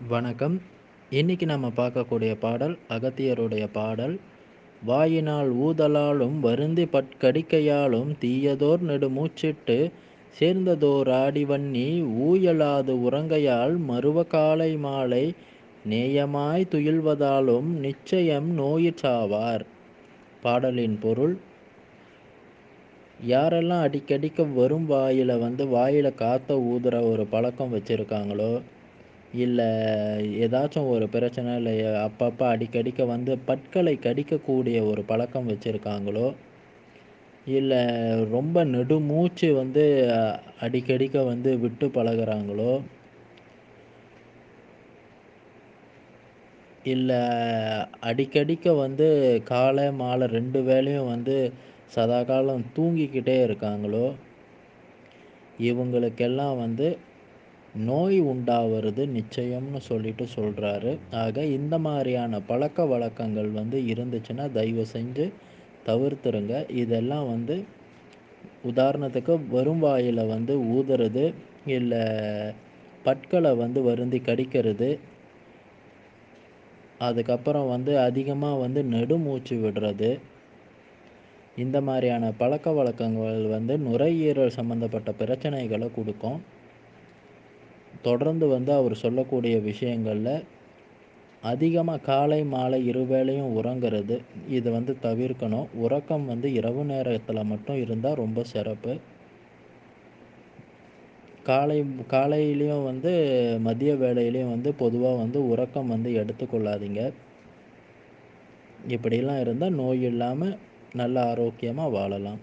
வணக்கம். இன்னைக்கு நம்ம பார்க்கக்கூடிய பாடல் அகத்தியருடைய பாடல் வாயினால் ஊதலாலும் வருந்தி பட்கடிக்கையாலும் தீயதோர் நெடுமூச்சிட்டு சேர்ந்ததோர் ஆடிவன்னி ஊயலாது உறங்கையால் மருவ காலை மாலை நேயமாய் துயில்வதாலும் நிச்சயம் நோயிற்றாவார் பாடலின் பொருள் யாரெல்லாம் அடிக்கடிக்க வரும் வாயில் வந்து வாயில் காற்றை ஊதுற ஒரு பழக்கம் வச்சுருக்காங்களோ இல்லை ஏதாச்சும் ஒரு பிரச்சனை இல்லை அப்பப்போ அடிக்கடிக்க வந்து பற்களை கடிக்கக்கூடிய ஒரு பழக்கம் வச்சுருக்காங்களோ? இல்லை ரொம்ப நெடுமூச்சு வந்து அடிக்கடிக்க வந்து விட்டு பழகுறாங்களோ? இல்லை அடிக்கடிக்க வந்து காலை மாலை ரெண்டு வேளையும் வந்து சதா காலம் தூங்கிக்கிட்டே இருக்காங்களோ? இவங்களுக்கெல்லாம் வந்து நோய் உண்டாவது நிச்சயம்னு சொல்லிட்டு சொல்கிறாரு ஆக இந்த மாதிரியான பழக்க வழக்கங்கள் வந்து இருந்துச்சுன்னா தயவு செஞ்சு தவிர்த்துருங்க. இதெல்லாம் வந்து உதாரணத்துக்கு வரும் வாயில் வந்து ஊதுறது இல்லை பற்களை வந்து வருந்தி கடிக்கிறது அதுக்கப்புறம் வந்து அதிகமாக வந்து நெடுமூச்சு விடுறது இந்த மாதிரியான பழக்க வழக்கங்கள் வந்து நுரையீரல் சம்மந்தப்பட்ட பிரச்சனைகளை கொடுக்கும். தொடர்ந்து வந்து அவர் சொல்லக்கூடிய விஷயங்களில் அதிகமாக காலை மாலை இருவேளையும் உறங்கிறது இதை வந்து தவிர்க்கணும். உறக்கம் வந்து இரவு நேரத்தில் மட்டும் இருந்தால் ரொம்ப சிறப்பு. காலை காலையிலையும் வந்து மதிய வேலையிலையும் வந்து பொதுவாக வந்து உறக்கம் வந்து எடுத்துக்கொள்ளாதீங்க. இப்படிலாம் இருந்தால் நோய் இல்லாமல் நல்ல ஆரோக்கியமாக வாழலாம்.